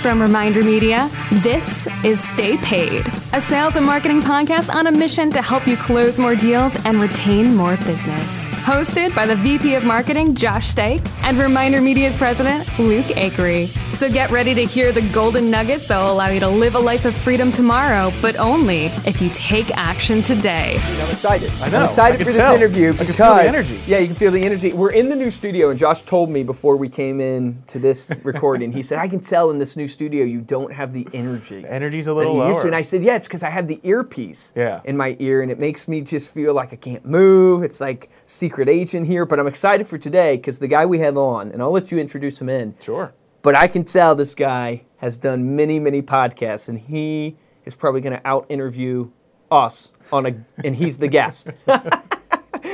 From Reminder Media, this is Stay Paid, a sales and marketing podcast on a mission to help you close more deals and retain more business. Hosted by the VP of Marketing, Josh Stake, and Reminder Media's president, Luke Acree. So get ready to hear the golden nuggets that will allow you to live a life of freedom tomorrow, but only if you take action today. I'm excited. I know. I'm excited I for can this tell. interview I because can feel the energy. Yeah, you can feel the energy. We're in the new studio, and Josh told me before we came in to this recording. He said, "I can tell in this new studio you don't have the energy." Energy's a little you used to." lower. And I said, "Yeah, it's because I have the earpiece Yeah. in my ear, and it makes me just feel like I can't move. It's like secret agent here." But I'm excited for today because the guy we have on, and I'll let you introduce him in. Sure. But I can tell this guy has done many, many podcasts, and he is probably going to out interview us on a, and he's the guest.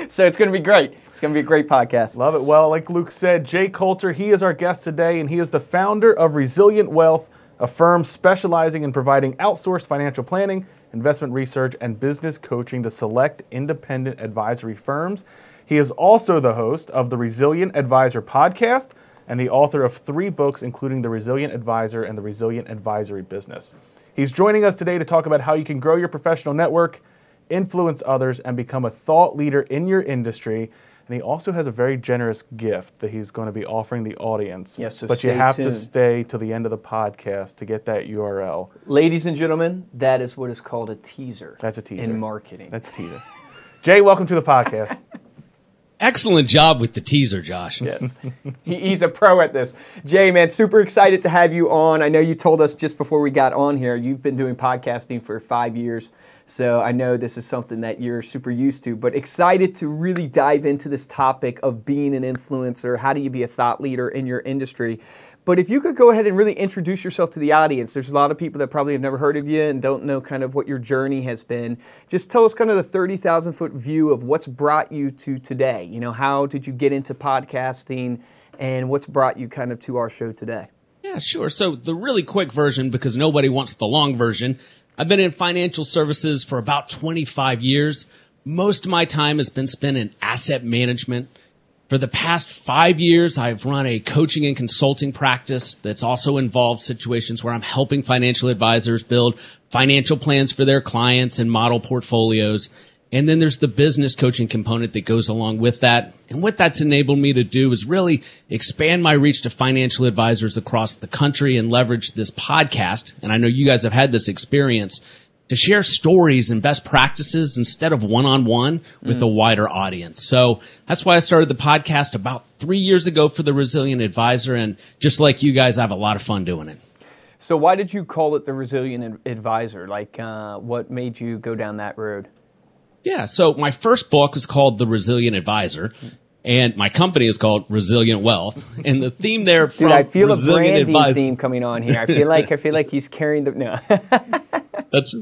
so it's going to be great. It's going to be a great podcast. Love it. Well, like Luke said, Jay Coulter, he is our guest today, and he is the founder of Resilient Wealth, a firm specializing in providing outsourced financial planning, investment research, and business coaching to select independent advisory firms. He is also the host of the Resilient Advisor podcast and the author of three books, including The Resilient Advisor and The Resilient Advisory Business. He's joining us today to talk about how you can grow your professional network, influence others, and become a thought leader in your industry. And he also has a very generous gift that he's going to be offering the audience. Yes, so but you have to stay to the end of the podcast to get that URL. Ladies and gentlemen, that is what is called a teaser. That's a teaser. In marketing. That's a teaser. Jay, welcome to the podcast. Excellent job with the teaser, Josh. Yes. He- He's a pro at this. Jay, man, super excited to have you on. I know you told us just before we got on here, you've been doing podcasting for five years. So I know this is something that you're super used to, but excited to really dive into this topic of being an influencer. How do you be a thought leader in your industry? But if you could go ahead and really introduce yourself to the audience, there's a lot of people that probably have never heard of you and don't know kind of what your journey has been. Just tell us kind of the 30,000 foot view of what's brought you to today. You know, how did you get into podcasting and what's brought you kind of to our show today? Yeah, sure. So the really quick version, because nobody wants the long version. I've been in financial services for about 25 years. Most of my time has been spent in asset management. For the past five years, I've run a coaching and consulting practice that's also involved situations where I'm helping financial advisors build financial plans for their clients and model portfolios. And then there's the business coaching component that goes along with that. And what that's enabled me to do is really expand my reach to financial advisors across the country and leverage this podcast. And I know you guys have had this experience to share stories and best practices instead of one on one with a wider audience. So that's why I started the podcast about three years ago for the Resilient Advisor. And just like you guys, I have a lot of fun doing it. So, why did you call it the Resilient Advisor? Like, uh, what made you go down that road? Yeah. So my first book was called The Resilient Advisor. And my company is called Resilient Wealth, and the theme there Dude, I feel Resilient a branding Advisor. theme coming on here. I feel like I feel like he's carrying the no. That's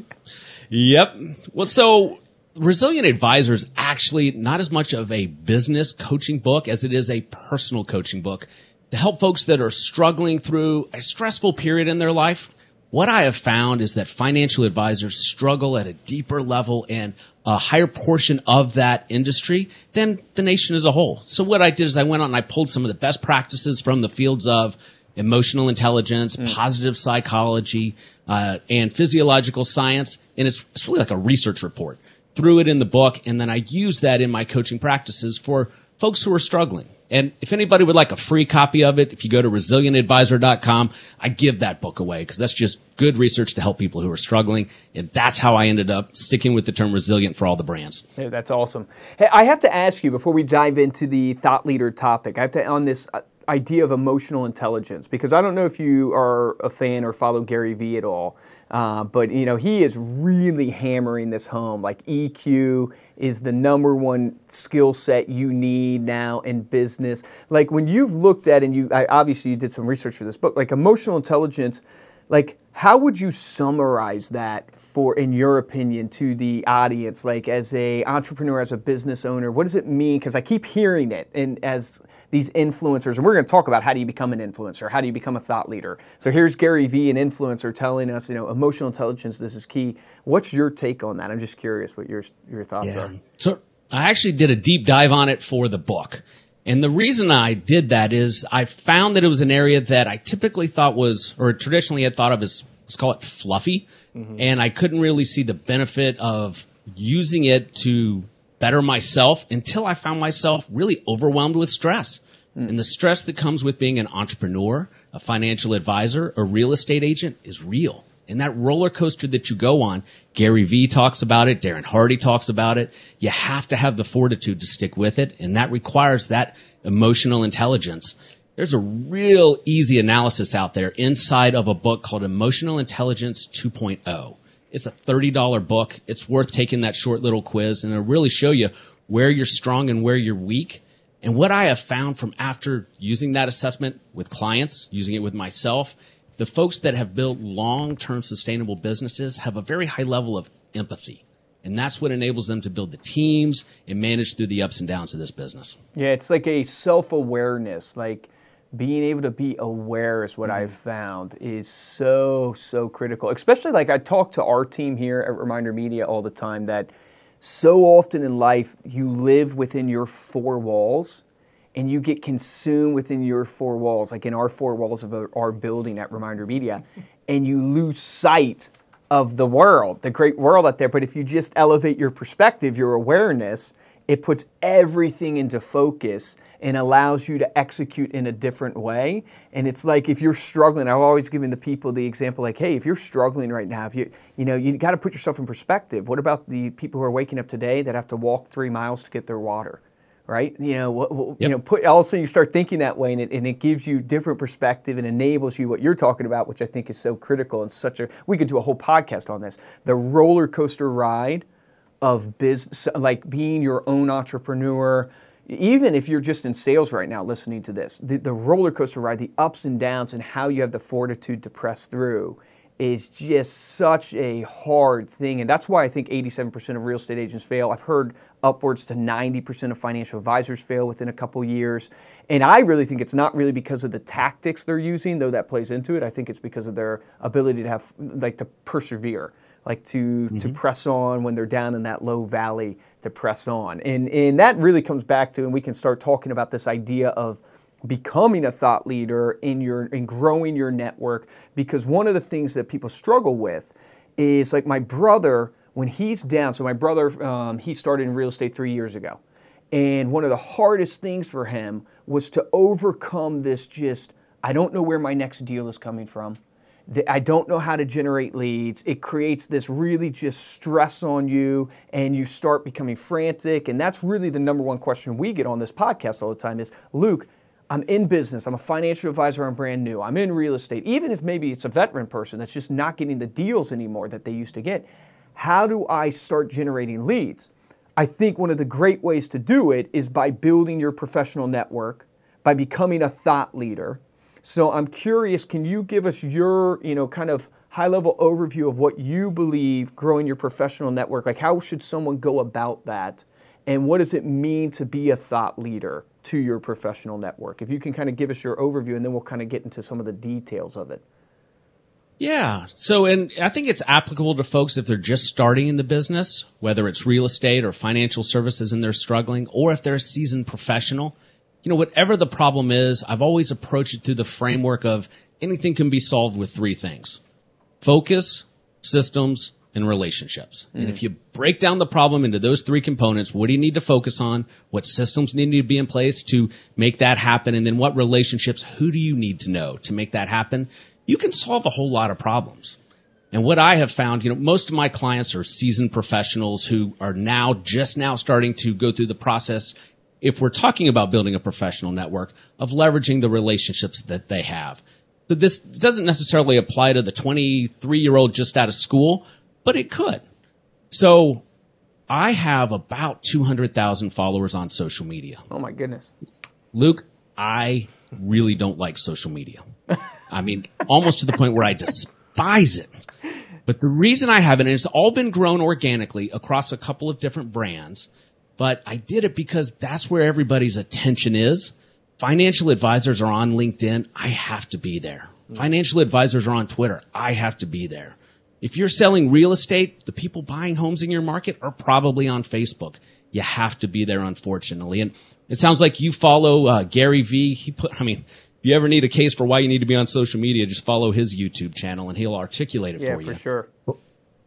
yep. Well, so Resilient Advisor is actually not as much of a business coaching book as it is a personal coaching book to help folks that are struggling through a stressful period in their life. What I have found is that financial advisors struggle at a deeper level and a higher portion of that industry than the nation as a whole. So what I did is I went on and I pulled some of the best practices from the fields of emotional intelligence, mm. positive psychology, uh, and physiological science. And it's, it's really like a research report. Threw it in the book, and then I use that in my coaching practices for folks who are struggling. And if anybody would like a free copy of it, if you go to resilientadvisor.com, I give that book away because that's just good research to help people who are struggling. And that's how I ended up sticking with the term resilient for all the brands. Yeah, that's awesome. Hey, I have to ask you before we dive into the thought leader topic. I have to on this uh, idea of emotional intelligence because I don't know if you are a fan or follow Gary Vee at all, uh, but you know he is really hammering this home. Like EQ is the number one skill set you need now in business. Like when you've looked at and you I, obviously you did some research for this book. Like emotional intelligence like how would you summarize that for in your opinion to the audience? Like as a entrepreneur as a business owner what does it mean? Because i keep hearing it and as these influencers and we're going to talk about how do you become an influencer how do you become a thought leader. So here's gary vee an influencer telling us you know emotional intelligence this is key. What's your take on that? I'm just curious what your your thoughts are. So I actually did a deep dive on it for the book. And the reason I did that is I found that it was an area that I typically thought was, or traditionally had thought of as, let's call it fluffy. Mm-hmm. And I couldn't really see the benefit of using it to better myself until I found myself really overwhelmed with stress. Hmm. And the stress that comes with being an entrepreneur, a financial advisor, a real estate agent is real. And that roller coaster that you go on, Gary Vee talks about it, Darren Hardy talks about it. You have to have the fortitude to stick with it. And that requires that emotional intelligence. There's a real easy analysis out there inside of a book called Emotional Intelligence 2.0. It's a $30 book. It's worth taking that short little quiz and it'll really show you where you're strong and where you're weak. And what I have found from after using that assessment with clients, using it with myself, the folks that have built long-term sustainable businesses have a very high level of empathy. And that's what enables them to build the teams and manage through the ups and downs of this business. Yeah, it's like a self awareness. Like being able to be aware is what mm-hmm. I've found is so, so critical. Especially like I talk to our team here at Reminder Media all the time that so often in life you live within your four walls and you get consumed within your four walls, like in our four walls of our- our building at Reminder Media, and you lose sight of the world, the great world out there. But if you just elevate your perspective, your awareness, it puts everything into focus and allows you to execute in a different way. And it's like if you're struggling, I've always given the people the example like, hey, if you're struggling right now, if you you know, you got to put yourself in perspective. What about the people who are waking up today that have to walk three miles to get their water? Right, you know, what, what- you know, put all of a sudden you start thinking that way, and it, and it gives you different perspective and enables you what you're talking about, which I think is so critical and such a. We could do a whole podcast on this. The roller coaster ride of business, like being your own entrepreneur, even if you're just in sales right now listening to this, the, the roller coaster ride, the ups and downs, and how you have the fortitude to press through is just such a hard thing. And that's why I think 87% of real estate agents fail. I've heard upwards to 90% of financial advisors fail within a couple years. And I really think it's not really because of the tactics they're using, though that plays into it. I think it's because of their ability to have, like, to persevere like to to mm-hmm. press on when they're down in that low valley to press on and and that really comes back to and we can start talking about this idea of becoming a thought leader in your in growing your network because one of the things that people struggle with is like my brother when he's down so my brother um, he started in real estate three years ago and one of the hardest things for him was to overcome this just i don't know where my next deal is coming from I don't know how to generate leads. It creates this really just stress on you, and you start becoming frantic. And that's really the number one question we get on this podcast all the time is Luke, I'm in business. I'm a financial advisor. I'm brand new. I'm in real estate. Even if maybe it's a veteran person that's just not getting the deals anymore that they used to get, how do I start generating leads? I think one of the great ways to do it is by building your professional network, by becoming a thought leader. So I'm curious, can you give us your, you know, kind of high level overview of what you believe growing your professional network? Like how should someone go about that? And what does it mean to be a thought leader to your professional network? If you can kind of give us your overview and then we'll kind of get into some of the details of it. Yeah. So, and I think it's applicable to folks if they're just starting in the business, whether it's real estate or financial services and they're struggling, or if they're a seasoned professional. You know, whatever the problem is, I've always approached it through the framework of anything can be solved with three things. Focus, systems, and relationships. And if mm-hmm. you break down the problem into those three components, what do you need to focus on? What systems need to be in place to make that happen? And then what relationships, who do you need to know to make that happen? You can solve a whole lot of problems. And what I have found, you know, most of my clients are seasoned professionals who are now just now starting to go through the process. If we're talking about building a professional network of leveraging the relationships that they have. But this doesn't necessarily apply to the 23 year old just out of school, but it could. So I have about 200,000 followers on social media. Oh my goodness. Luke, I really don't like social media. I mean, almost to the point where I despise it. But the reason I have it, and it's all been grown organically across a couple of different brands, but I did it because that's where everybody's attention is. Financial advisors are on LinkedIn. I have to be there. Financial advisors are on Twitter. I have to be there. If you're selling real estate, the people buying homes in your market are probably on Facebook. you have to be there, unfortunately. And it sounds like you follow uh, Gary Vee. He put, I mean, you ever need a case for why you need to be on social media, just follow his YouTube channel and he'll articulate it Yeah, for for you. sure.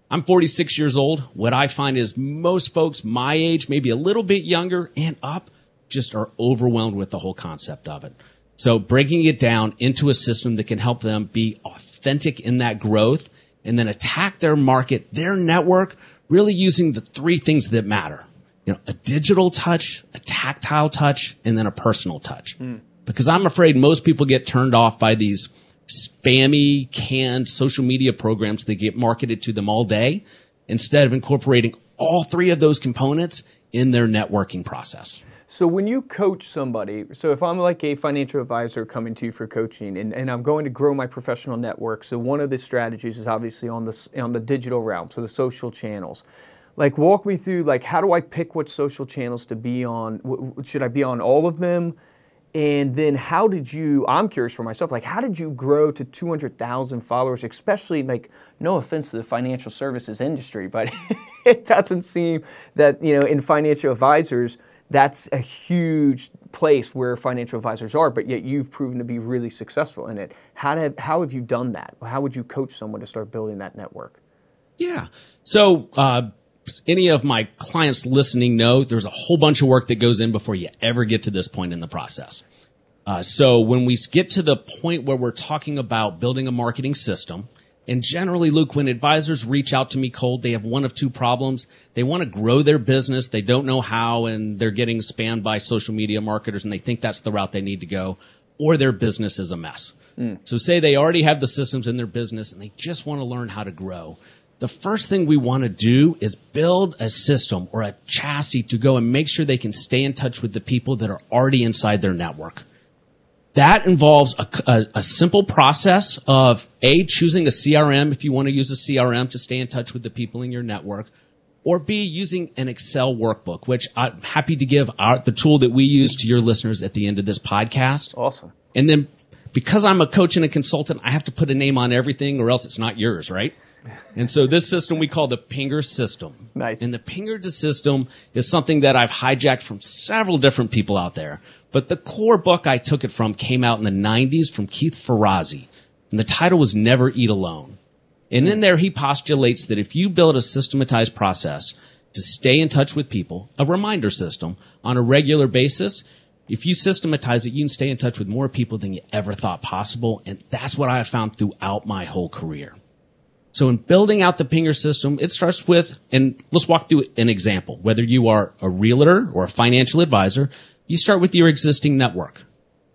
I'm 46 years old. What I find is most folks my age, maybe a little bit younger and up, just are overwhelmed with the whole concept of it. So breaking it down into a system that can help them be authentic in that growth and then attack their market, their network, really using the three things that matter. You know, a digital touch, a tactile touch, and then a personal touch. Hmm. Because I'm afraid most people get turned off by these spammy, canned social media programs that get marketed to them all day instead of incorporating all three of those components in their networking process. So when you coach somebody, so if I'm like a financial advisor coming to you for coaching and, and I'm going to grow my professional network, so one of the strategies is obviously on the, on the digital realm, so the social channels. Like walk me through like how do I pick what social channels to be on? Should I be on all of them? And then how did you, I'm curious for myself, like how did you grow to 200,000 followers, especially like, no offense to the financial services industry, but it doesn't seem that, you know, in financial advisors, that's a huge place where financial advisors are, but yet you've proven to be really successful in it. How, did, how have you done that? How would you coach someone to start building that network? Yeah. So, uh, any of my clients listening know there's a whole bunch of work that goes in before you ever get to this point in the process. Uh, so when we get to the point where we're talking about building a marketing system, and generally, Luke, when advisors reach out to me cold, they have one of two problems. They want to grow their business. They don't know how and they're getting spammed by social media marketers and they think that's the route they need to go or their business is a mess. So say they already have the systems in their business and they just want to learn how to grow. The first thing we want to do is build a system or a chassis to go and make sure they can stay in touch with the people that are already inside their network. That involves a, a, a simple process of A, choosing a CRM if you want to use a CRM to stay in touch with the people in your network, or B, using an Excel workbook, which I'm happy to give our, the tool that we use to your listeners at the end of this podcast. Awesome. And then because I'm a coach and a consultant, I have to put a name on everything or else it's not yours, right? And so this system we call the Pinger system. Nice. And the Pinger system is something that I've hijacked from several different people out there. But the core book I took it from came out in the 90s from Keith Ferrazzi. And the title was Never Eat Alone. And in there, he postulates that if you build a systematized process to stay in touch with people, a reminder system on a regular basis, if you systematize it, you can stay in touch with more people than you ever thought possible. And that's what I have found throughout my whole career. So in building out the Pinger system, it starts with, and let's walk through an example. Whether you are a realtor or a financial advisor, you start with your existing network.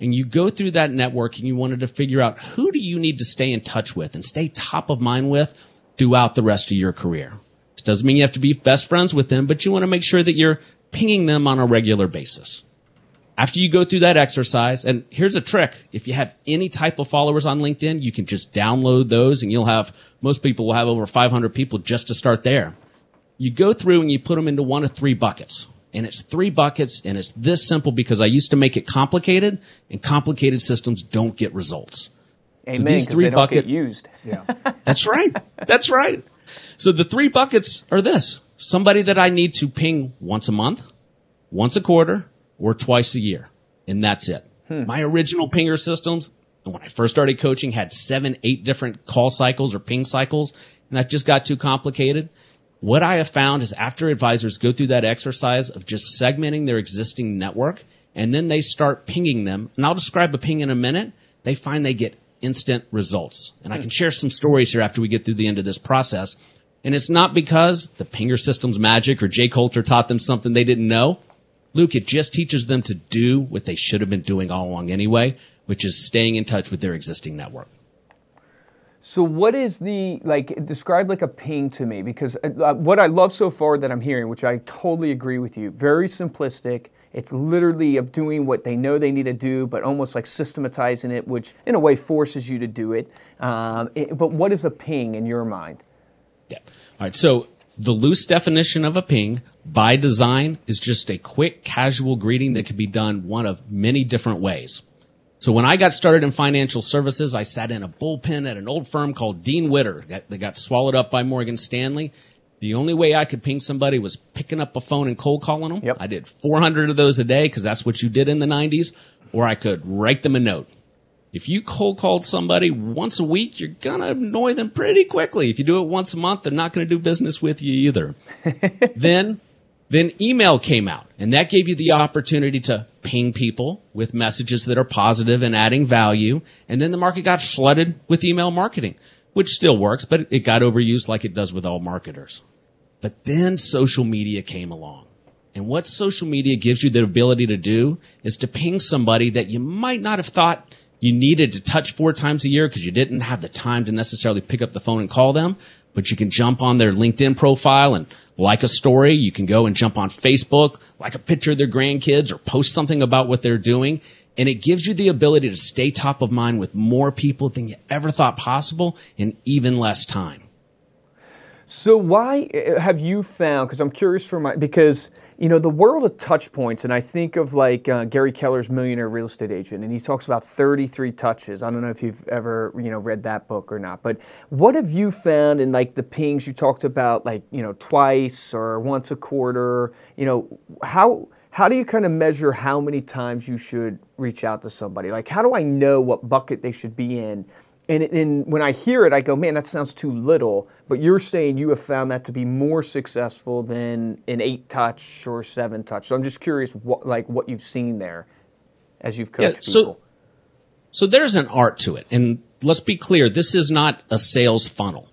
And you go through that network and you wanted to figure out who do you need to stay in touch with and stay top of mind with throughout the rest of your career. It doesn't mean you have to be best friends with them, but you want to make sure that you're pinging them on a regular basis. After you go through that exercise, and here's a trick. If you have any type of followers on LinkedIn, you can just download those and you'll have, most people will have over 500 people just to start there. You go through and you put them into one of three buckets. And it's three buckets and it's this simple because I used to make it complicated and complicated systems don't get results. Amen. these three they don't get used. Yeah. That's right. That's right. So the three buckets are this. Somebody that I need to ping once a month, once a quarter, or twice a year. And that's it. Hmm. My original pinger systems, when I first started coaching, had seven, eight different call cycles or ping cycles, and that just got too complicated. What I have found is after advisors go through that exercise of just segmenting their existing network, and then they start pinging them, and I'll describe a ping in a minute, they find they get instant results. And I hmm. can share some stories here after we get through the end of this process. And it's not because the pinger system's magic or Jay Coulter taught them something they didn't know. Luke, it just teaches them to do what they should have been doing all along anyway, which is staying in touch with their existing network. So what is the like describe like a ping to me because uh, what I love so far that I'm hearing, which I totally agree with you, very simplistic. It's literally of doing what they know they need to do, but almost like systematizing it, which in a way forces you to do it. Um, it- but what is a ping in your mind? Yeah. All right. So the loose definition of a ping by design is just a quick casual greeting that can be done one of many different ways. So when I got started in financial services, I sat in a bullpen at an old firm called Dean Witter that that got swallowed up by Morgan Stanley. The only way I could ping somebody was picking up a phone and cold calling them. Yep. I did 400 of those a day because that's what you did in the 90s. Or I could write them a note. If you cold called somebody once a week, you're gonna annoy them pretty quickly. If you do it once a month, they're not gonna do business with you either. then, then email came out and that gave you the opportunity to ping people with messages that are positive and adding value. And then the market got flooded with email marketing, which still works, but it got overused like it does with all marketers. But then social media came along. And what social media gives you the ability to do is to ping somebody that you might not have thought you needed to touch four times a year because you didn't have the time to necessarily pick up the phone and call them. But you can jump on their LinkedIn profile and like a story. You can go and jump on Facebook, like a picture of their grandkids or post something about what they're doing. And it gives you the ability to stay top of mind with more people than you ever thought possible in even less time. So why have you found? Because I'm curious for my because you know the world of touch points, and I think of like uh, Gary Keller's Millionaire Real Estate Agent, and he talks about 33 touches. I don't know if you've ever you know read that book or not, but what have you found in like the pings you talked about, like you know twice or once a quarter? You know how how do you kind of measure how many times you should reach out to somebody? Like how do I know what bucket they should be in? And, and, when I hear it, I go, man, that sounds too little. But you're saying you have found that to be more successful than an eight touch or seven touch. So I'm just curious, what, like what you've seen there as you've coached yeah, so, people. So there's an art to it, and let's be clear: this is not a sales funnel.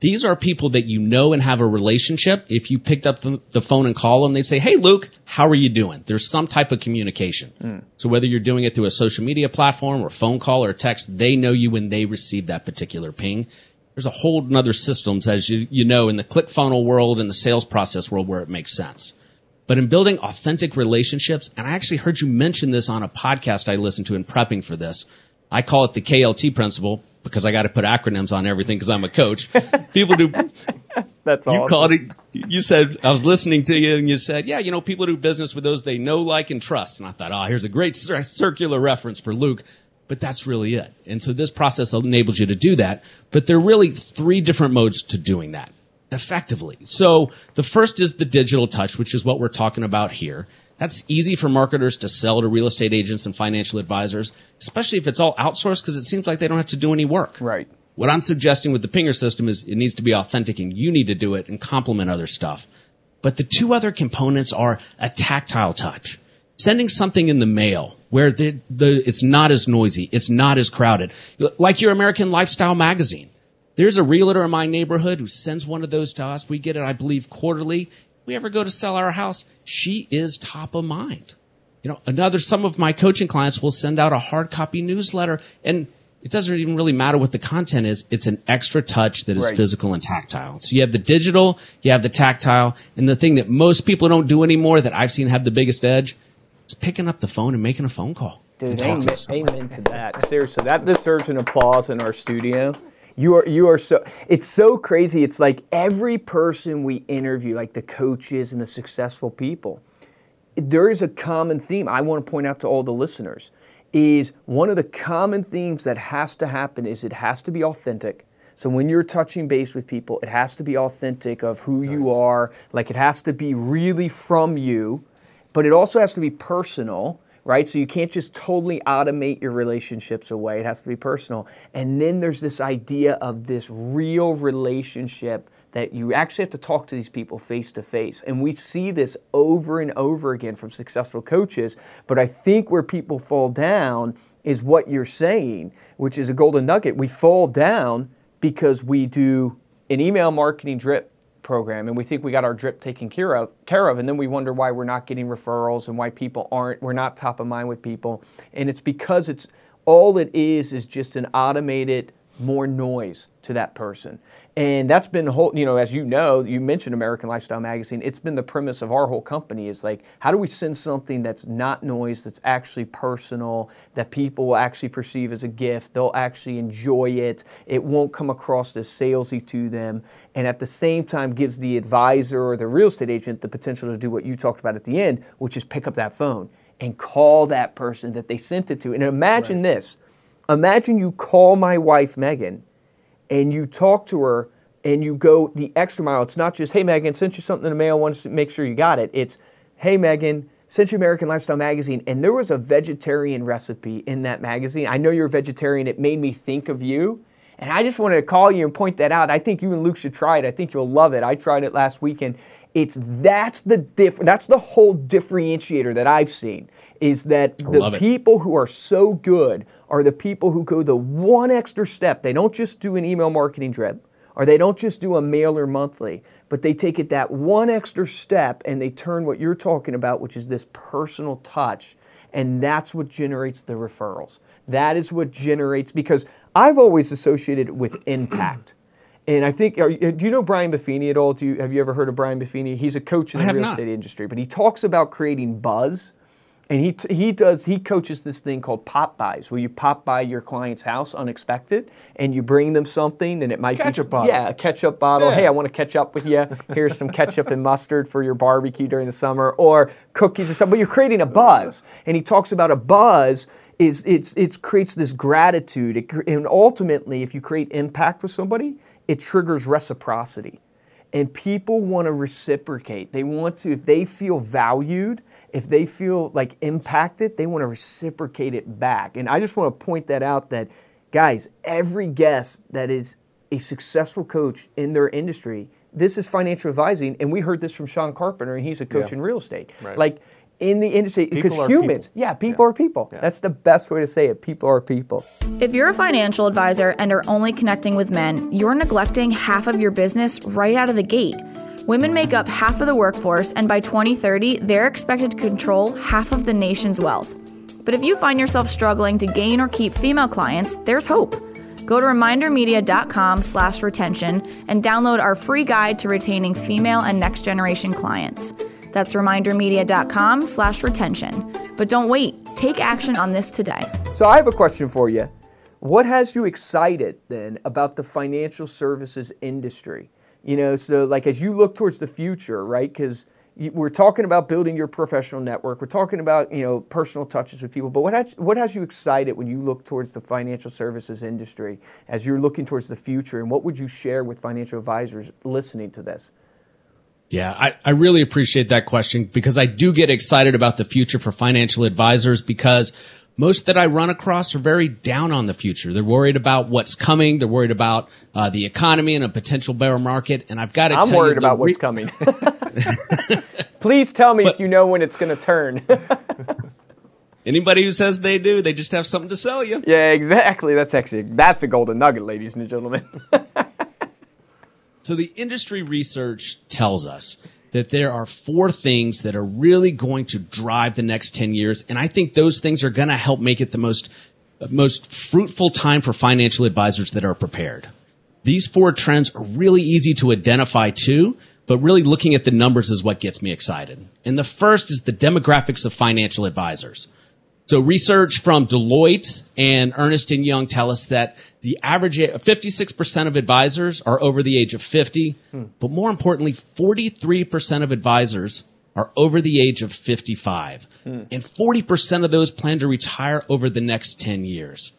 These are people that you know and have a relationship. If you picked up the, the phone and call them, they say, Hey, Luke, how are you doing? There's some type of communication. Mm. So whether you're doing it through a social media platform or phone call or text, they know you when they receive that particular ping. There's a whole other systems, as you, you know, in the click funnel world and the sales process world where it makes sense. But in building authentic relationships, and I actually heard you mention this on a podcast I listened to in prepping for this. I call it the KLT principle because I got to put acronyms on everything because I'm a coach. People do. That's all you awesome. called it. You said I was listening to you, and you said, "Yeah, you know, people do business with those they know, like, and trust." And I thought, "Oh, here's a great circular reference for Luke." But that's really it. And so this process enables you to do that. But there are really three different modes to doing that effectively. So the first is the digital touch, which is what we're talking about here. That's easy for marketers to sell to real estate agents and financial advisors, especially if it's all outsourced because it seems like they don't have to do any work. Right. What I'm suggesting with the pinger system is it needs to be authentic and you need to do it and complement other stuff. But the two other components are a tactile touch. Sending something in the mail where the, the, it's not as noisy, it's not as crowded. Like your American Lifestyle magazine. There's a realtor in my neighborhood who sends one of those to us. We get it, I believe, quarterly we ever go to sell our house, she is top of mind. You know, another, some of my coaching clients will send out a hard copy newsletter and it doesn't even really matter what the content is. It's an extra touch that is right. physical and tactile. So you have the digital, you have the tactile, and the thing that most people don't do anymore that I've seen have the biggest edge is picking up the phone and making a phone call. Dude, amen, to amen to that. Seriously, that deserves an applause in our studio. You are you are so it's so crazy. It's like every person we interview, like the coaches and the successful people, there is a common theme. I want to point out to all the listeners is one of the common themes that has to happen is it has to be authentic. So when you're touching base with people, it has to be authentic of who you are. Like it has to be really from you, but it also has to be personal right? So you can't just totally automate your relationships away. It has to be personal. And then there's this idea of this real relationship that you actually have to talk to these people face to face. And we see this over and over again from successful coaches. But I think where people fall down is what you're saying, which is a golden nugget. We fall down because we do an email marketing drip program and we think we got our drip taken care of, care of and then we wonder why we're not getting referrals and why people aren't we're not top of mind with people and it's because it's all it is is just an automated more noise to that person. And that's been whole, you know, as you know, you mentioned American Lifestyle Magazine. It's been the premise of our whole company is like, how do we send something that's not noise, that's actually personal, that people will actually perceive as a gift, they'll actually enjoy it, it won't come across as salesy to them, and at the same time gives the advisor or the real estate agent the potential to do what you talked about at the end, which is pick up that phone and call that person that they sent it to. And imagine right. this Imagine you call my wife, Megan, and you talk to her and you go the extra mile. It's not just, hey, Megan, sent you something in the mail, want to make sure you got it. It's, hey, Megan, sent you American Lifestyle Magazine, and there was a vegetarian recipe in that magazine. I know you're a vegetarian. It made me think of you. And I just wanted to call you and point that out. I think you and Luke should try it. I think you'll love it. I tried it last weekend. It's that's the diff- that's the whole differentiator that I've seen is that the people who are so good are the people who go the one extra step. They don't just do an email marketing drip or they don't just do a mailer monthly, but they take it that one extra step and they turn what you're talking about, which is this personal touch, and that's what generates the referrals. That is what generates because I've always associated it with impact. And I think, are, do you know Brian Buffini at all? Do you, have you ever heard of Brian Buffini? He's a coach in the real not. estate industry, but he talks about creating buzz and he, he does he coaches this thing called pop-bys where you pop by your client's house unexpected and you bring them something and it might ketchup be bottle. yeah a ketchup bottle yeah. hey i want to catch up with you here's some ketchup and mustard for your barbecue during the summer or cookies or something but you're creating a buzz and he talks about a buzz is it's it creates this gratitude it, and ultimately if you create impact with somebody it triggers reciprocity and people want to reciprocate they want to if they feel valued if they feel like impacted, they want to reciprocate it back. And I just want to point that out that, guys, every guest that is a successful coach in their industry, this is financial advising. And we heard this from Sean Carpenter, and he's a coach yeah. in real estate. Right. Like, in the industry because humans, people. yeah, people yeah. are people. Yeah. That's the best way to say it. People are people. If you're a financial advisor and are only connecting with men, you're neglecting half of your business right out of the gate. Women make up half of the workforce, and by 2030, they're expected to control half of the nation's wealth. But if you find yourself struggling to gain or keep female clients, there's hope. Go to remindermedia.com slash retention and download our free guide to retaining female and next generation clients. That's remindermedia.com slash retention. But don't wait. Take action on this today. So I have a question for you. What has you excited then about the financial services industry? You know, so like as you look towards the future, right? Because we're talking about building your professional network. We're talking about you know personal touches with people. But what has, what has you excited when you look towards the financial services industry as you're looking towards the future? And what would you share with financial advisors listening to this? Yeah, I, I really appreciate that question because I do get excited about the future for financial advisors because most that I run across are very down on the future. They're worried about what's coming. They're worried about uh, the economy and a potential bear market. And I've got to I'm worried you, about re- what's coming. Please tell me but, if you know when it's going to turn. Anybody who says they do, they just have something to sell you. Yeah, exactly. That's actually that's a golden nugget, ladies and gentlemen. So the industry research tells us that there are four things that are really going to drive the next 10 years. And I think those things are going to help make it the most, most fruitful time for financial advisors that are prepared. These four trends are really easy to identify too, but really looking at the numbers is what gets me excited. And the first is the demographics of financial advisors. So research from Deloitte and Ernst & Young tell us that the average 56% of advisors are over the age of 50, hmm. but more importantly, 43% of advisors are over the age of 55. Hmm. And 40% of those plan to retire over the next 10 years.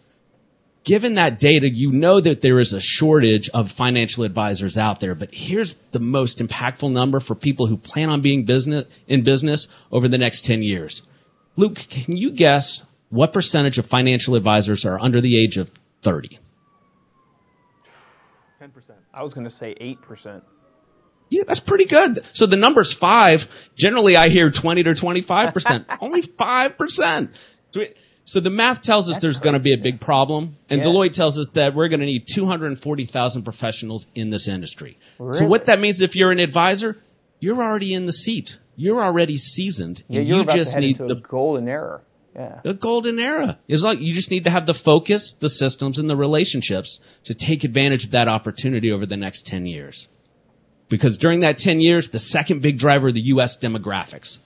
Given that data, you know that there is a shortage of financial advisors out there, but here's the most impactful number for people who plan on being business in business over the next 10 years. Luke, can you guess what percentage of financial advisors are under the age of 30? 10%. I was going to say 8%. Yeah, that's pretty good. So the number's five. Generally, I hear 20 to 25%. Only 5%. So the math tells us that's there's going to be a big problem. And yeah. Deloitte tells us that we're going to need 240,000 professionals in this industry. Really? So what that means if you're an advisor, you're already in the seat. You're already seasoned. Yeah, you just need the golden era. Yeah. The golden era is like you just need to have the focus, the systems, and the relationships to take advantage of that opportunity over the next 10 years. Because during that 10 years, the second big driver of the U.S. demographics.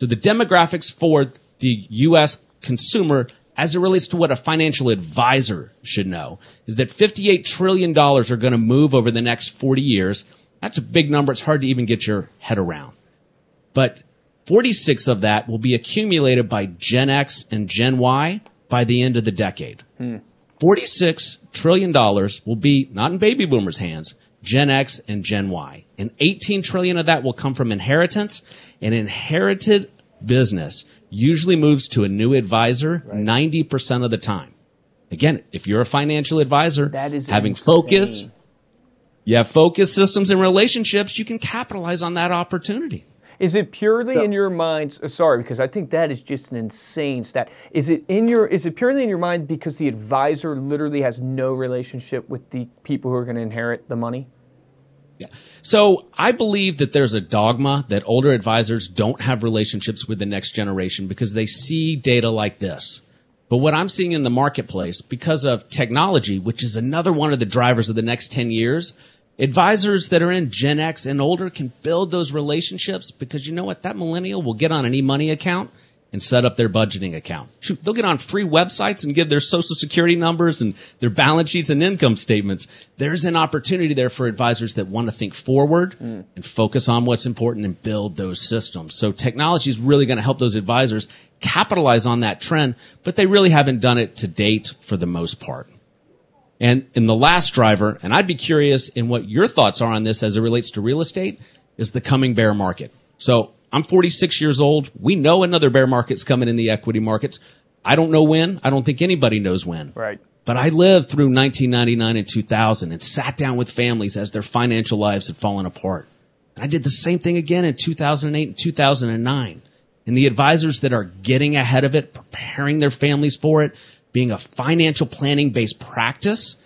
So the demographics for the U.S. consumer as it relates to what a financial advisor should know is that $58 trillion are going to move over the next 40 years. That's a big number. It's hard to even get your head around. But 46 of that will be accumulated by Gen X and Gen Y by the end of the decade. Hmm. $46 trillion will be not in baby boomers' hands. Gen X, and Gen Y. And 18 trillion of that will come from inheritance. An inherited business usually moves to a new advisor 90% of the time. Again, if you're a financial advisor, That is having insane. focus, you have focus systems and relationships, you can capitalize on that opportunity. Is it purely in your mind? Sorry, because I think that is just an insane stat. Is it in your? Is it purely in your mind because the advisor literally has no relationship with the people who are going to inherit the money? Yeah. So I believe that there's a dogma that older advisors don't have relationships with the next generation because they see data like this. But what I'm seeing in the marketplace, because of technology, which is another one of the drivers of the next 10 years, advisors that are in Gen X and older can build those relationships because you know what? That millennial will get on an e-money account and set up their budgeting account. Shoot, they'll get on free websites and give their social security numbers and their balance sheets and income statements. There's an opportunity there for advisors that want to think forward hmm. and focus on what's important and build those systems. So technology is really going to help those advisors capitalize on that trend, but they really haven't done it to date for the most part. And in the last driver, and I'd be curious in what your thoughts are on this as it relates to real estate, is the coming bear market. So I'm 46 years old. We know another bear market's coming in the equity markets. I don't know when. I don't think anybody knows when. Right. But I lived through 1999 and 2000 and sat down with families as their financial lives had fallen apart. And I did the same thing again in 2008 and 2009. And the advisors that are getting ahead of it, preparing their families for it, being a financial planning based practice,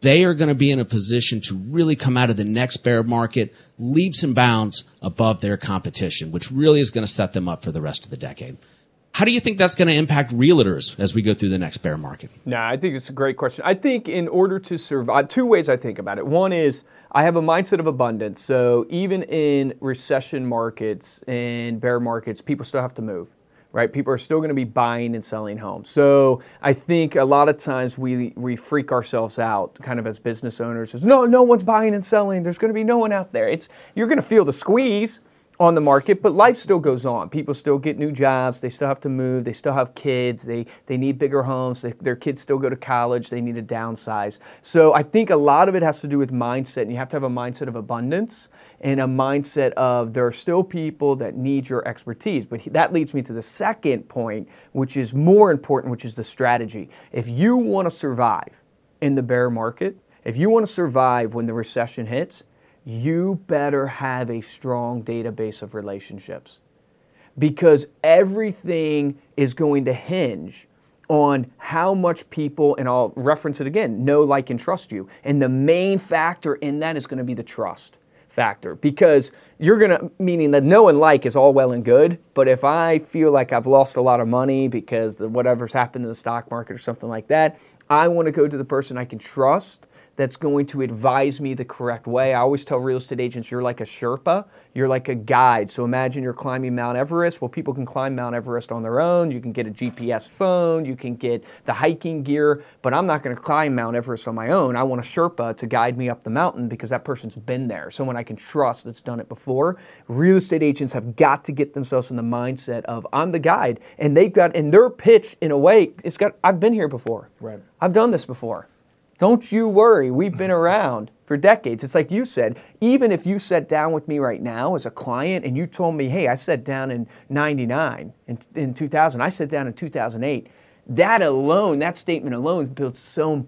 they are going to be in a position to really come out of the next bear market leaps and bounds above their competition, which really is going to set them up for the rest of the decade. How do you think that's going to impact realtors as we go through the next bear market? No, I think it's a great question. I think in order to survive, two ways I think about it. One is I have a mindset of abundance. So even in recession markets and bear markets, people still have to move, right? People are still going to be buying and selling homes. So I think a lot of times we we freak ourselves out, kind of as business owners. As, no, no one's buying and selling. There's going to be no one out there. It's you're going to feel the squeeze on the market, but life still goes on. People still get new jobs. They still have to move. They still have kids. They they need bigger homes. They, their kids still go to college. They need to downsize. So I think a lot of it has to do with mindset, and you have to have a mindset of abundance and a mindset of there are still people that need your expertise. But that leads me to the second point, which is more important, which is the strategy. If you want to survive in the bear market, if you want to survive when the recession hits, you better have a strong database of relationships because everything is going to hinge on how much people, and I'll reference it again, know, like, and trust you. And the main factor in that is going to be the trust factor because you're going to, meaning that know and like is all well and good, but if I feel like I've lost a lot of money because whatever's happened in the stock market or something like that, I want to go to the person I can trust that's going to advise me the correct way. I always tell real estate agents you're like a Sherpa, you're like a guide. So imagine you're climbing Mount Everest. Well, people can climb Mount Everest on their own. You can get a GPS phone, you can get the hiking gear, but I'm not going to climb Mount Everest on my own. I want a Sherpa to guide me up the mountain because that person's been there, someone I can trust that's done it before. Real estate agents have got to get themselves in the mindset of I'm the guide, and they've got in their pitch in a way it's got I've been here before. Right. I've done this before. Don't you worry. We've been around for decades. It's like you said, even if you sat down with me right now as a client and you told me, hey, I sat down in 99, in, in 2000, I sat down in 2008, that alone, that statement alone builds so,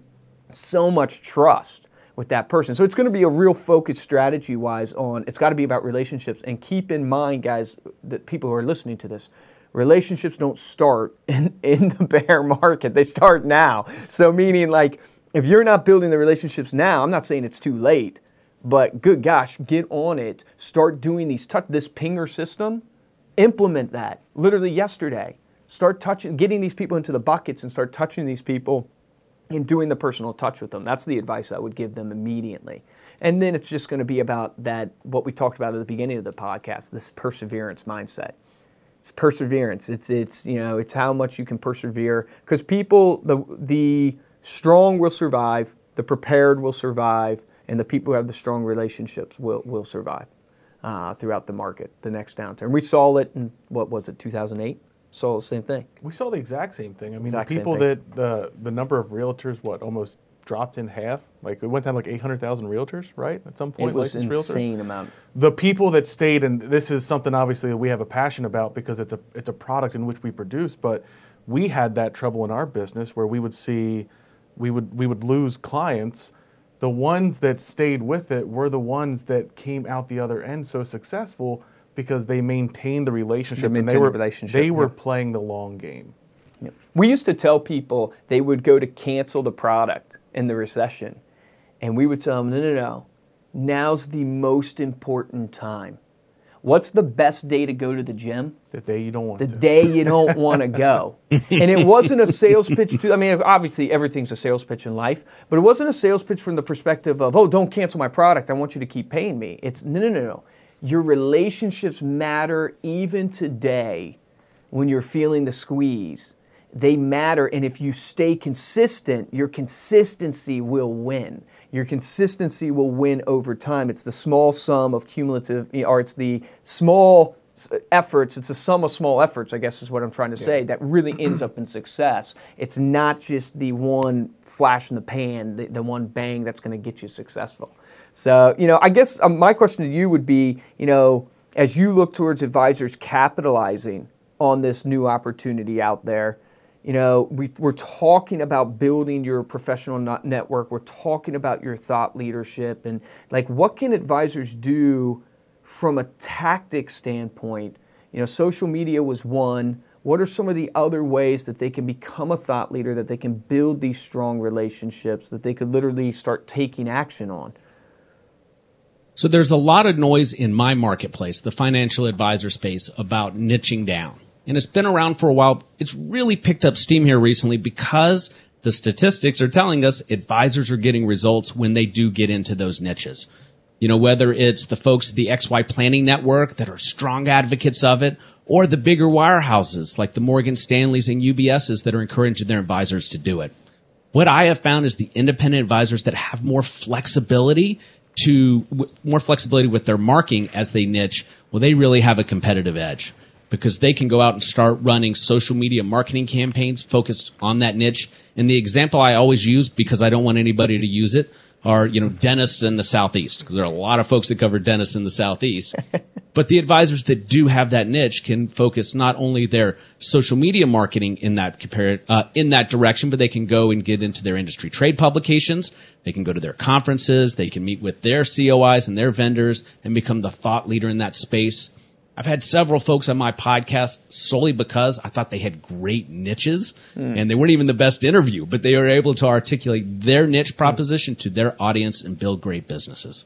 so much trust with that person. So it's going to be a real focus strategy wise on, it's got to be about relationships. And keep in mind, guys, that people who are listening to this, relationships don't start in, in the bear market. They start now. So meaning like if you're not building the relationships now, I'm not saying it's too late, but good gosh, get on it. Start doing these touch this pinger system. Implement that literally yesterday. Start touching getting these people into the buckets and start touching these people and doing the personal touch with them. That's the advice I would give them immediately. And then it's just going to be about that what we talked about at the beginning of the podcast, this perseverance mindset it's perseverance. It's it's you know it's how much you can persevere because people the the strong will survive, the prepared will survive, and the people who have the strong relationships will will survive uh, throughout the market. The next downturn we saw it in what was it 2008. Saw the same thing. We saw the exact same thing. I mean, Exact the people that the the number of realtors, what almost dropped in half. Like it went down like 800,000 realtors, right? At some point, It was licensed realtors. insane amount. The people that stayed, and this is something obviously that we have a passion about because it's a it's a product in which we produce. But we had that trouble in our business where we would see, we would we would lose clients. The ones that stayed with it were the ones that came out the other end so successful because they maintained the relationship and they maintained the were relationship, they were yeah. playing the long game. We used to tell people they would go to cancel the product in the recession, and we would tell them, no, no, no, now's the most important time. What's the best day to go to the gym? The day you don't want to go. The to. day you don't want to go. And it wasn't a sales pitch to, I mean, obviously everything's a sales pitch in life, but it wasn't a sales pitch from the perspective of, oh, don't cancel my product. I want you to keep paying me. It's no, no, no, no. Your relationships matter even today when you're feeling the squeeze. They matter. And if you stay consistent, your consistency will win. Your consistency will win over time. It's the small sum of cumulative, or it's the small efforts, it's the sum of small efforts, I guess is what I'm trying to say, that really ends up in success. It's not just the one flash in the pan, the, the one bang that's going to get you successful. So, you know, I guess um, my question to you would be, you know, as you look towards advisors capitalizing on this new opportunity out there, you know, we, we're talking about building your professional network. We're talking about your thought leadership and like what can advisors do from a tactic standpoint? You know, social media was one. What are some of the other ways that they can become a thought leader, that they can build these strong relationships, that they could literally start taking action on? So there's a lot of noise in my marketplace, the financial advisor space, about niching down. And it's been around for a while. It's really picked up steam here recently because the statistics are telling us advisors are getting results when they do get into those niches. You know, whether it's the folks at the XY Planning Network that are strong advocates of it, or the bigger wirehouses like the Morgan Stanleys and UBSs that are encouraging their advisors to do it. What I have found is the independent advisors that have more flexibility to more flexibility with their marketing as they niche, well, they really have a competitive edge because they can go out and start running social media marketing campaigns focused on that niche. And the example I always use because I don't want anybody to use it are, you know, dentists in the southeast because there are a lot of folks that cover dentists in the southeast. but the advisors that do have that niche can focus not only their social media marketing in that compare, uh, in that direction, but they can go and get into their industry trade publications. They can go to their conferences. They can meet with their COIs and their vendors and become the thought leader in that space. I've had several folks on my podcast solely because I thought they had great niches and they weren't even the best interview, but they were able to articulate their niche proposition to their audience and build great businesses.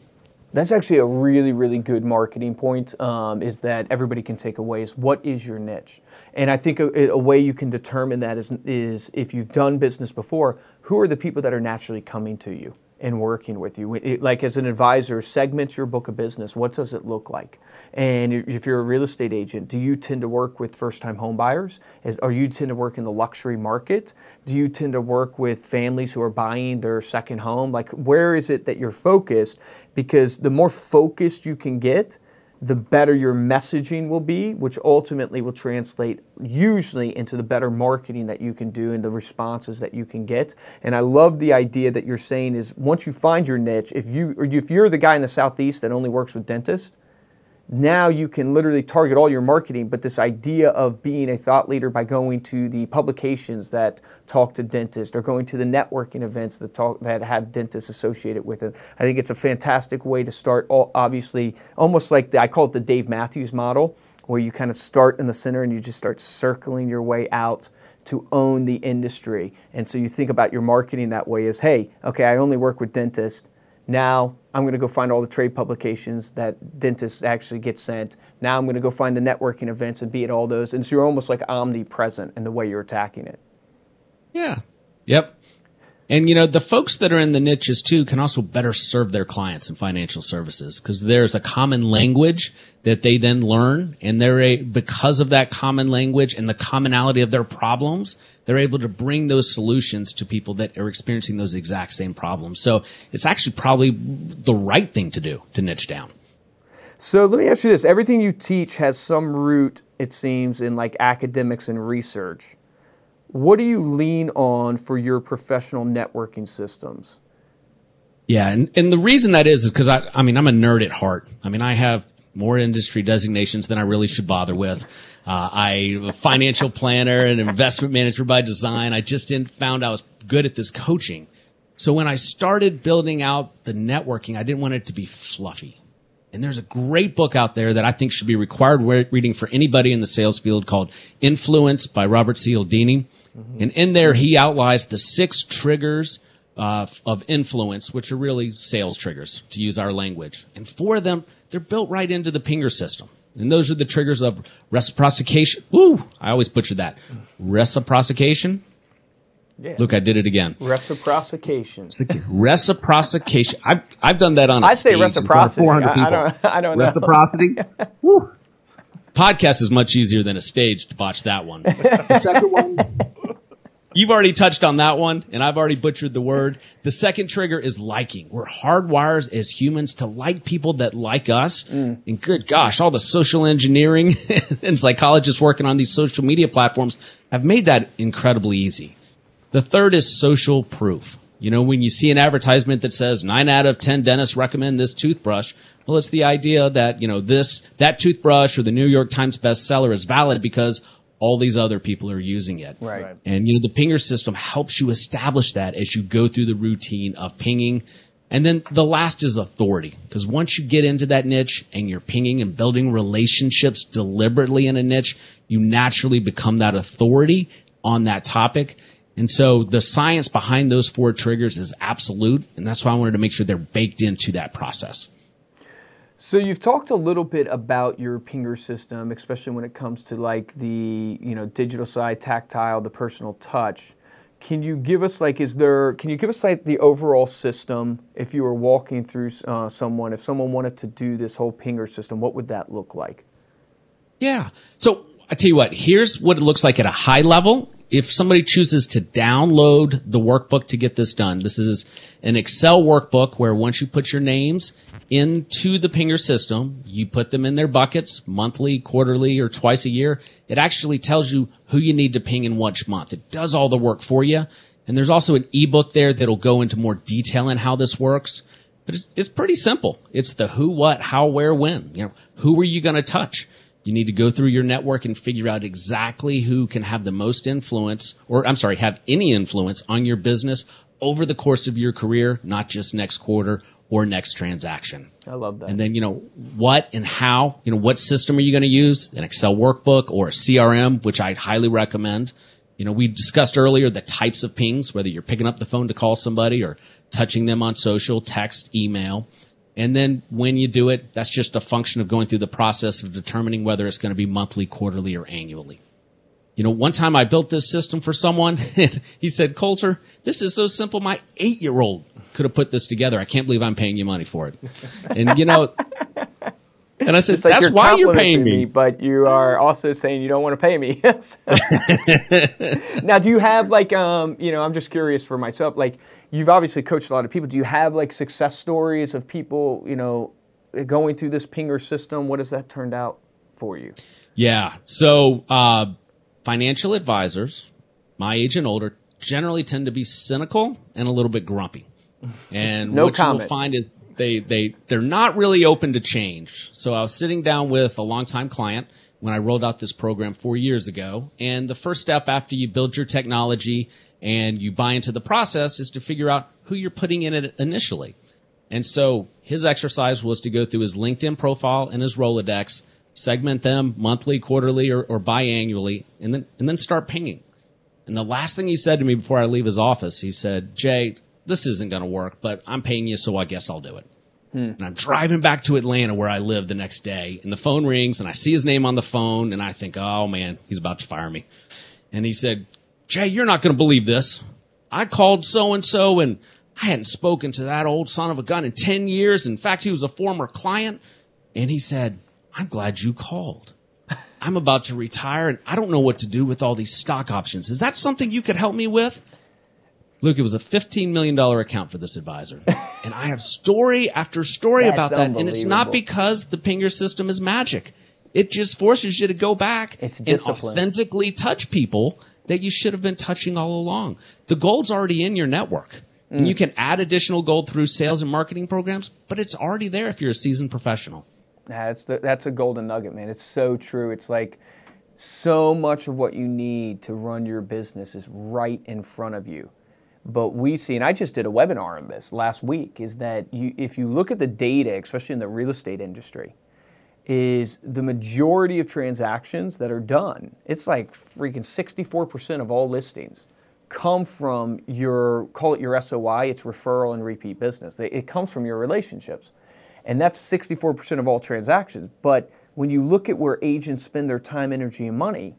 That's actually a really, really good marketing point. Um, is that everybody can take away is what is your niche, and I think a, a way you can determine that is is if you've done business before, who are the people that are naturally coming to you and working with you? It- like as an advisor, segment your book of business. What does it look like? And if you're a real estate agent, do you tend to work with first-time home buyers? Is, or you tend to work in the luxury market? Do you tend to work with families who are buying their second home? Like, where is it that you're focused? Because the more focused you can get, the better your messaging will be, which ultimately will translate usually into the better marketing that you can do and the responses that you can get. And I love the idea that you're saying is once you find your niche, if you if you're the guy in the southeast that only works with dentists, now you can literally target all your marketing, but this idea of being a thought leader by going to the publications that talk to dentists or going to the networking events that talk that have dentists associated with it. I think it's a fantastic way to start all, obviously almost like the, I call it the Dave Matthews model where you kind of start in the center and you just start circling your way out to own the industry. And so you think about your marketing that way as, hey, okay, I only work with dentists. Now I'm going to go find all the trade publications that dentists actually get sent. Now I'm going to go find the networking events and be at all those. And so you're almost like omnipresent in the way you're attacking it. Yeah. Yep. And you know, the folks that are in the niches too can also better serve their clients in financial services because there's a common language that they then learn and they're a, because of that common language and the commonality of their problems, they're able to bring those solutions to people that are experiencing those exact same problems. So it's actually probably the right thing to do to niche down. So let me ask you this everything you teach has some root, it seems, in like academics and research. What do you lean on for your professional networking systems? Yeah, and, and the reason that is is because I, I mean, I'm a nerd at heart. I mean, I have more industry designations than I really should bother with. Uh, I'm a financial planner and investment manager by design. I just didn't found I was good at this coaching. So when I started building out the networking, I didn't want it to be fluffy. And there's a great book out there that I think should be required reading for anybody in the sales field called Influence by Robert Cialdini. Mm-hmm. And in there, he outlines the six triggers uh, of influence, which are really sales triggers, to use our language. And four of them, they're built right into the Pinger system. And those are the triggers of reciprocation. Woo! I always butcher that. Reciprocation. Yeah. Look, I did it again. Reciprocation. Reciprocation. I've, I've done that on a I say reciprocity. I, I, don't, I don't know. Reciprocity. Woo. Podcast is much easier than a stage to botch that one. The second one, You've already touched on that one, and I've already butchered the word. The second trigger is liking. We're hardwired as humans to like people that like us. Mm. And good gosh, all the social engineering and psychologists working on these social media platforms have made that incredibly easy. The third is social proof. You know, when you see an advertisement that says nine out of 10 dentists recommend this toothbrush, well, it's the idea that, you know, this, that toothbrush or the New York Times bestseller is valid because all these other people are using it. Right. And you know, the pinger system helps you establish that as you go through the routine of pinging. And then the last is authority. Because once you get into that niche and you're pinging and building relationships deliberately in a niche, you naturally become that authority on that topic. And so the science behind those four triggers is absolute. And that's why I wanted to make sure they're baked into that process. So you've talked a little bit about your Pinger system, especially when it comes to like the you know digital side, tactile, the personal touch. Can you give us like is there? Can you give us like the overall system? If you were walking through uh, someone, if someone wanted to do this whole Pinger system, what would that look like? Yeah. So I tell you what. Here's what it looks like at a high level. If somebody chooses to download the workbook to get this done, this is an Excel workbook where once you put your names into the Pinger system. You put them in their buckets monthly, quarterly, or twice a year. It actually tells you who you need to ping in which month. It does all the work for you. And there's also an ebook there that'll go into more detail in how this works. But it's, it's pretty simple. It's the who, what, how, where, when. You know, who are you going to touch? You need to go through your network and figure out exactly who can have the most influence, or I'm sorry, have any influence on your business over the course of your career, not just next quarter or next transaction. I love that. And then, you know, what and how, you know, what system are you going to use? An Excel workbook or a CRM, which I'd highly recommend. You know, we discussed earlier the types of pings, whether you're picking up the phone to call somebody or touching them on social, text, email. And then when you do it, that's just a function of going through the process of determining whether it's going to be monthly, quarterly, or annually. You know, one time I built this system for someone and he said, Coulter, this is so simple. My eight year old could have put this together. I can't believe I'm paying you money for it. And you know, and I said, like that's why you're paying me. me. But you are also saying you don't want to pay me. now, do you have like, um, you know, I'm just curious for myself, like you've obviously coached a lot of people. Do you have like success stories of people, you know, going through this pinger system? What has that turned out for you? Yeah. So, uh, financial advisors, my age and older, generally tend to be cynical and a little bit grumpy. And no what comment. you will find is they, they, they're not really open to change. So I was sitting down with a longtime client when I rolled out this program four years ago. And the first step after you build your technology and you buy into the process is to figure out who you're putting in it initially. And so his exercise was to go through his LinkedIn profile and his Rolodex segment them monthly, quarterly, or, or biannually, and then and then start pinging. And the last thing he said to me before I leave his office, he said, "Jay, this isn't going to work, but I'm paying you, so I guess I'll do it." Hmm. And I'm driving back to Atlanta where I live the next day, and the phone rings, and I see his name on the phone, and I think, "Oh man, he's about to fire me." And he said, "Jay, you're not going to believe this. I called so and so, and I hadn't spoken to that old son of a gun in ten years. In fact, he was a former client." And he said, I'm glad you called. I'm about to retire and I don't know what to do with all these stock options. Is that something you could help me with? Luke, it was a $15 million account for this advisor. and I have story after story about that. And it's not because the Pinger system is magic. It just forces you to go back it's and authentically touch people that you should have been touching all along. The gold's already in your network. And mm. you can add additional gold through sales and marketing programs, but it's already there if you're a seasoned professional. That's the, that's a golden nugget, man. It's so true. It's like so much of what you need to run your business is right in front of you. But we see, and I just did a webinar on this last week, is that you, if you look at the data, especially in the real estate industry, is the majority of transactions that are done, it's like freaking 64% of all listings come from your, call it your SOI, it's referral and repeat business. It comes from your relationships. And that's 64% of all transactions. But when you look at where agents spend their time, energy, and money,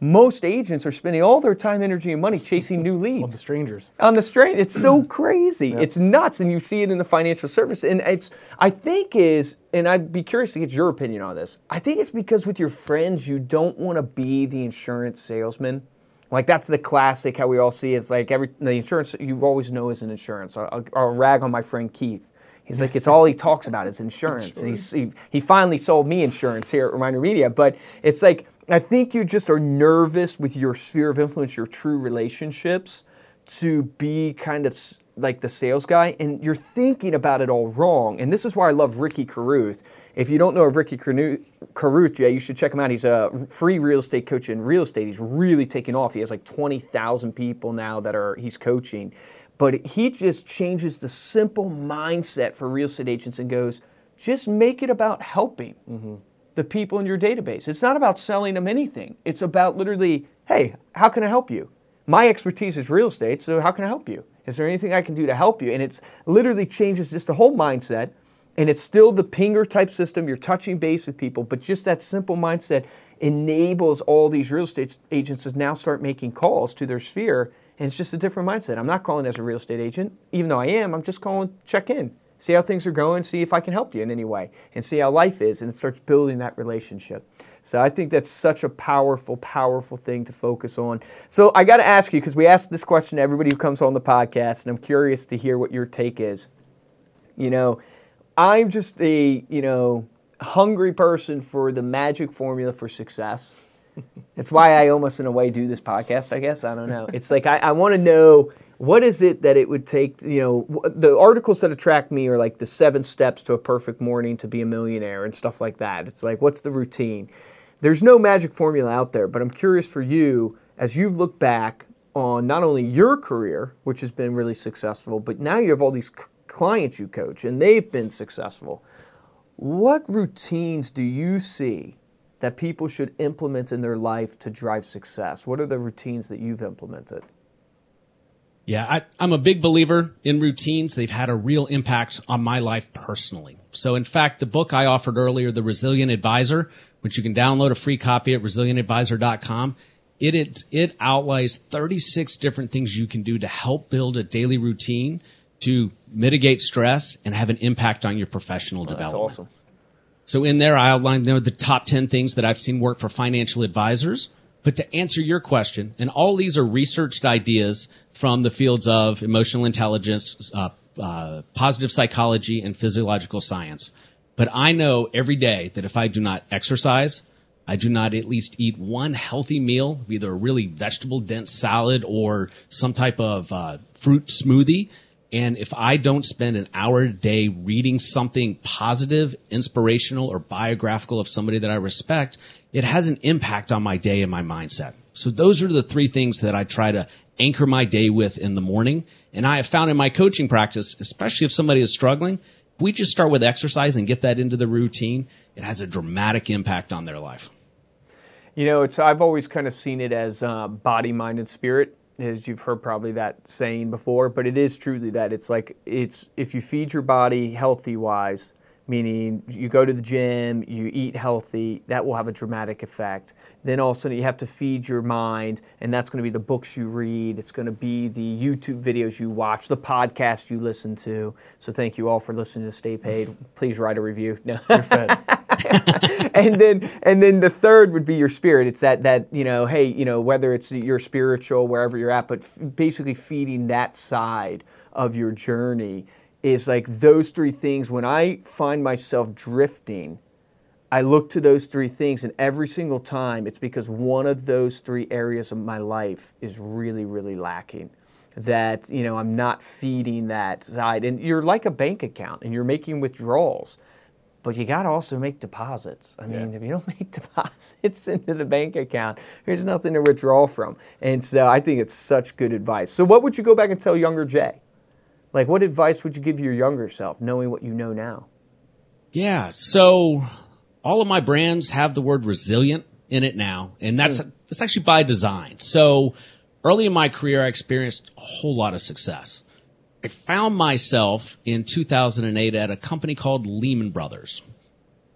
most agents are spending all their time, energy, and money chasing new leads. On the strangers. On the strain. It's so crazy. It's nuts. And you see it in the financial service. And it's, I think is, and I'd be curious to get your opinion on this. I think it's because with your friends, you don't want to be the insurance salesman. Like that's the classic how we all see it. it's like every the insurance you always know is an insurance. I'll, I'll rag on my friend Keith. He's like, it's all he talks about is insurance. And he, he finally sold me insurance here at Reminder Media. But it's like, I think you just are nervous with your sphere of influence, your true relationships, to be kind of like the sales guy. And you're thinking about it all wrong. And this is why I love Ricky Carruth. If you don't know of Ricky Carruth, yeah, you should check him out. He's a free real estate coach in real estate. He's really taken off. He has like 20,000 people now that are he's coaching. But he just changes the simple mindset for real estate agents and goes, just make it about helping mm-hmm. The people in your database. It's not about selling them anything. It's about literally, hey, how can I help you? My expertise is real estate, so how can I help you? Is there anything I can do to help you? And it's literally changes just the whole mindset. And it's still the pinger type system. You're touching base with people, but just that simple mindset enables all these real estate agents to now start making calls to their sphere and it's just a different mindset. I'm not calling as a real estate agent, even though I am. I'm just calling check in, see how things are going, see if I can help you in any way, and see how life is, and it starts building that relationship. So I think that's such a powerful, powerful thing to focus on. So I got to ask you because we ask this question to everybody who comes on the podcast, and I'm curious to hear what your take is. You know, I'm just a you know hungry person for the magic formula for success. It's why I almost, in a way, do this podcast. I guess I don't know. It's like I, I want to know what is it that it would take. You know, the articles that attract me are like the seven steps to a perfect morning to be a millionaire and stuff like that. It's like what's the routine? There's no magic formula out there, but I'm curious for you as you've looked back on not only your career, which has been really successful, but now you have all these clients you coach and they've been successful. What routines do you see that people should implement in their life to drive success? What are the routines that you've implemented? Yeah, I, am a big believer in routines. They've had a real impact on my life personally. So, in fact, the book I offered earlier, The Resilient Advisor, which you can download a free copy at resilientadvisor.com, it, it, it outlines 36 different things you can do to help build a daily routine to mitigate stress and have an impact on your professional well, development. That's awesome. So in there, I outlined you know, the top 10 things that I've seen work for financial advisors. But to answer your question, and all these are researched ideas from the fields of emotional intelligence, uh, uh, positive psychology, and physiological science. But I know every day that if I do not exercise, I do not at least eat one healthy meal, either a really vegetable dense salad or some type of uh, fruit smoothie, and if I don't spend an hour a day reading something positive, inspirational, or biographical of somebody that I respect, it has an impact on my day and my mindset. So those are the three things that I try to anchor my day with in the morning. And I have found in my coaching practice, especially if somebody is struggling, if we just start with exercise and get that into the routine, it has a dramatic impact on their life. You know, it's I've always kind of seen it as uh, body, mind, and spirit as you've heard probably that saying before, but it is truly that. It's like it's if you feed your body healthy wise, meaning you go to the gym, you eat healthy, that will have a dramatic effect. Then all of a sudden you have to feed your mind, and that's going to be the books you read, it's going to be the YouTube videos you watch, the podcast you listen to. So thank you all for listening to Stay Paid. Please write a review. No. and then and then the third would be your spirit. It's that that you know, hey, you know, whether it's your spiritual, wherever you're at, but f- basically feeding that side of your journey is like those three things. When I find myself drifting, I look to those three things, and every single time it's because one of those three areas of my life is really, really lacking. That, you know, I'm not feeding that side. And you're like a bank account and you're making withdrawals, but you got to also make deposits. I mean, Yeah. if you don't make deposits into the bank account, there's nothing to withdraw from. And so I think it's such good advice. So, what would you go back and tell younger Jay? Like, what advice would you give your younger self, knowing what you know now? Yeah. So all of my brands have the word resilient in it now, and that's hmm. that's actually by design. So early in my career, I experienced a whole lot of success. I found myself in 2008 at a company called Lehman Brothers.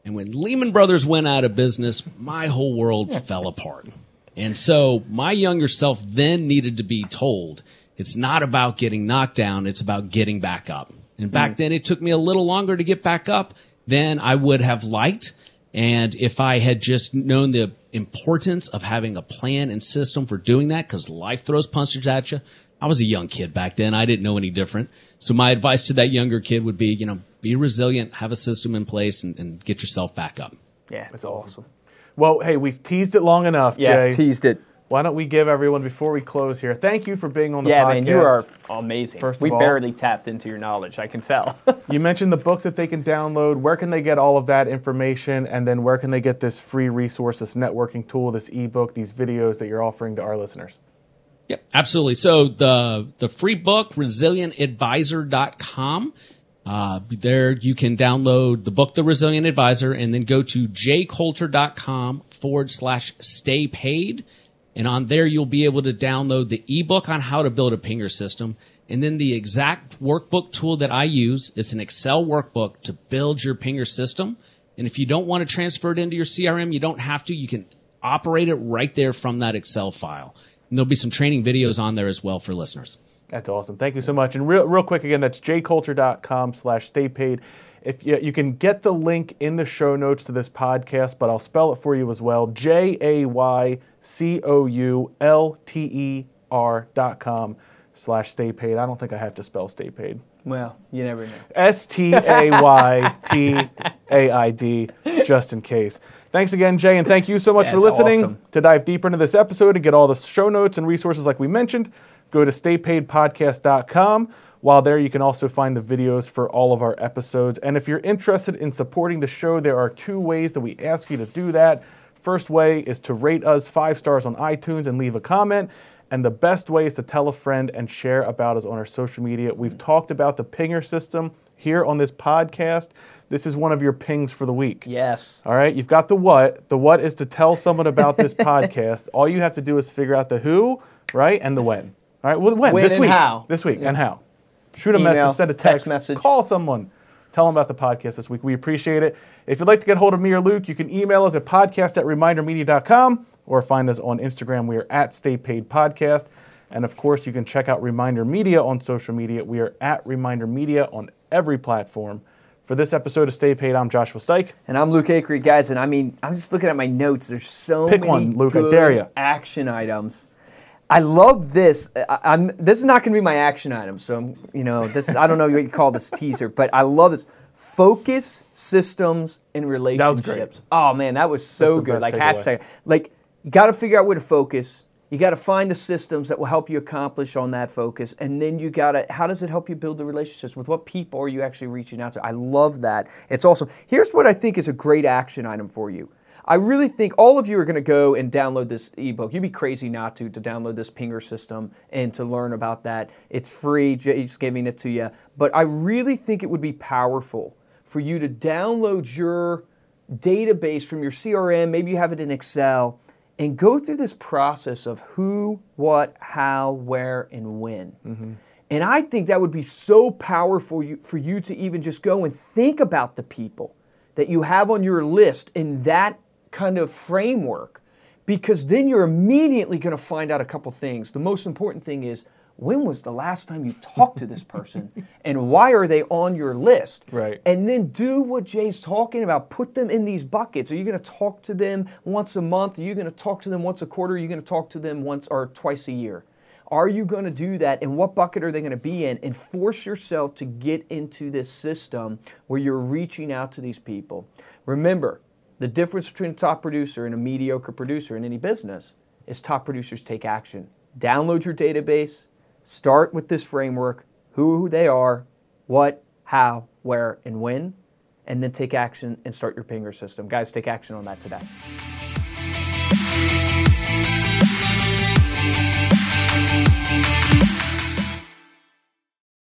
And when Lehman Brothers went out of business, my whole world fell apart. And so my younger self then needed to be told it's not about getting knocked down, it's about getting back up. And back mm. then it took me a little longer to get back up than I would have liked. And if I had just known the importance of having a plan and system for doing that, because life throws punches at you. I was a young kid back then. I didn't know any different. So my advice to that younger kid would be, you know, be resilient, have a system in place and, and get yourself back up. Yeah, that's awesome. Well, hey, we've teased it long enough, Yeah, Jay. teased it. Why don't we give everyone before we close here? Thank you for being on the Yeah, podcast. man, you are amazing. First of we all- barely tapped into your knowledge. I can tell. You mentioned the books that they can download. Where can they get all of that information? And then where can they get this free resource, this networking tool, this ebook, these videos that you're offering to our listeners? Absolutely. So the the free book, resilientadvisor.com. Uh, there you can download the book, The Resilient Advisor, and then go to jaycoulter.com forward slash stay paid. And on there, you'll be able to download the ebook on how to build a pinger system. And then the exact workbook tool that I use is an Excel workbook to build your pinger system. And if you don't want to transfer it into your CRM, you don't have to. You can operate it right there from that Excel file. And there'll be some training videos on there as well for listeners. That's awesome. Thank you so much. And real, real quick again, that's jaycoulter.com slash stay paid. If you, you can get the link in the show notes to this podcast, but I'll spell it for you as well. J A Y C O U L T E R dot com slash stay paid. I don't think I have to spell stay paid. well, you never know. S T A Y P A I D, just in case. Thanks again, Jay, and thank you so much for listening. awesome. To dive deeper into this episode and get all the show notes and resources like we mentioned, go to staypaidpodcast.com. While there, you can also find the videos for all of our episodes. And if you're interested in supporting the show, there are two ways that we ask you to do that. First way is to rate us five stars on iTunes and leave a comment. And the best way is to tell a friend and share about us on our social media. We've talked about the pinger system here on this podcast. This is one of your pings for the week. Yes. All right, you've got the what. The what is to tell someone about this podcast. All you have to do is figure out the who, right, and the when. All right, well, when When this and week, how. this week, and how. Shoot a Email, message, send a text text, message. call someone, tell them about the podcast this week. We appreciate it. If you'd like to get hold of me or Luke, you can email us at podcast at remindermedia.com or find us on Instagram. We are at Stay Paid Podcast. And of course, you can check out Reminder Media on social media. We are at Reminder Media on every platform. For this episode of Stay Paid, I'm Joshua Stike. And I'm Luke Acree, guys. And I mean, I'm just looking at my notes. There's so Pick many one, Luke, I dare ya. action items. I love this. I, I'm. This is not going to be my action item. So I'm, you know, this. I don't know what you call this teaser, but I love this. Focus systems and relationships. That was great. Oh man, that was so good. Like hashtag. Like you got to figure out where to focus. You got to find the systems that will help you accomplish on that focus, and then you got to. How does it help you build the relationships with what people are you actually reaching out to? I love that. It's awesome. Here's what I think is a great action item for you. I really think all of you are going to go and download this ebook. You'd be crazy not to to download this Pinger system and to learn about that. It's free. just giving it to you. But I really think it would be powerful for you to download your database from your CRM. Maybe you have it in Excel and go through this process of who, what, how, where, and when. Mm-hmm. And I think that would be so powerful you- for you to even just go and think about the people that you have on your list in that kind of framework, because then you're immediately going to find out a couple things. The most important thing is when was the last time you talked to this person and why are they on your list? Right. And then do what Jay's talking about. Put them in these buckets. Are you going to talk to them once a month? Are you going to talk to them once a quarter? Are you going to talk to them once or twice a year? Are you going to do that? And what bucket are they going to be in? And force yourself to get into this system where you're reaching out to these people. Remember, The difference between a top producer and a mediocre producer in any business is top producers take action. Download your database, start with this framework, who they are, what, how, where, and when, and then take action and start your pinger system. Guys, take action on that today.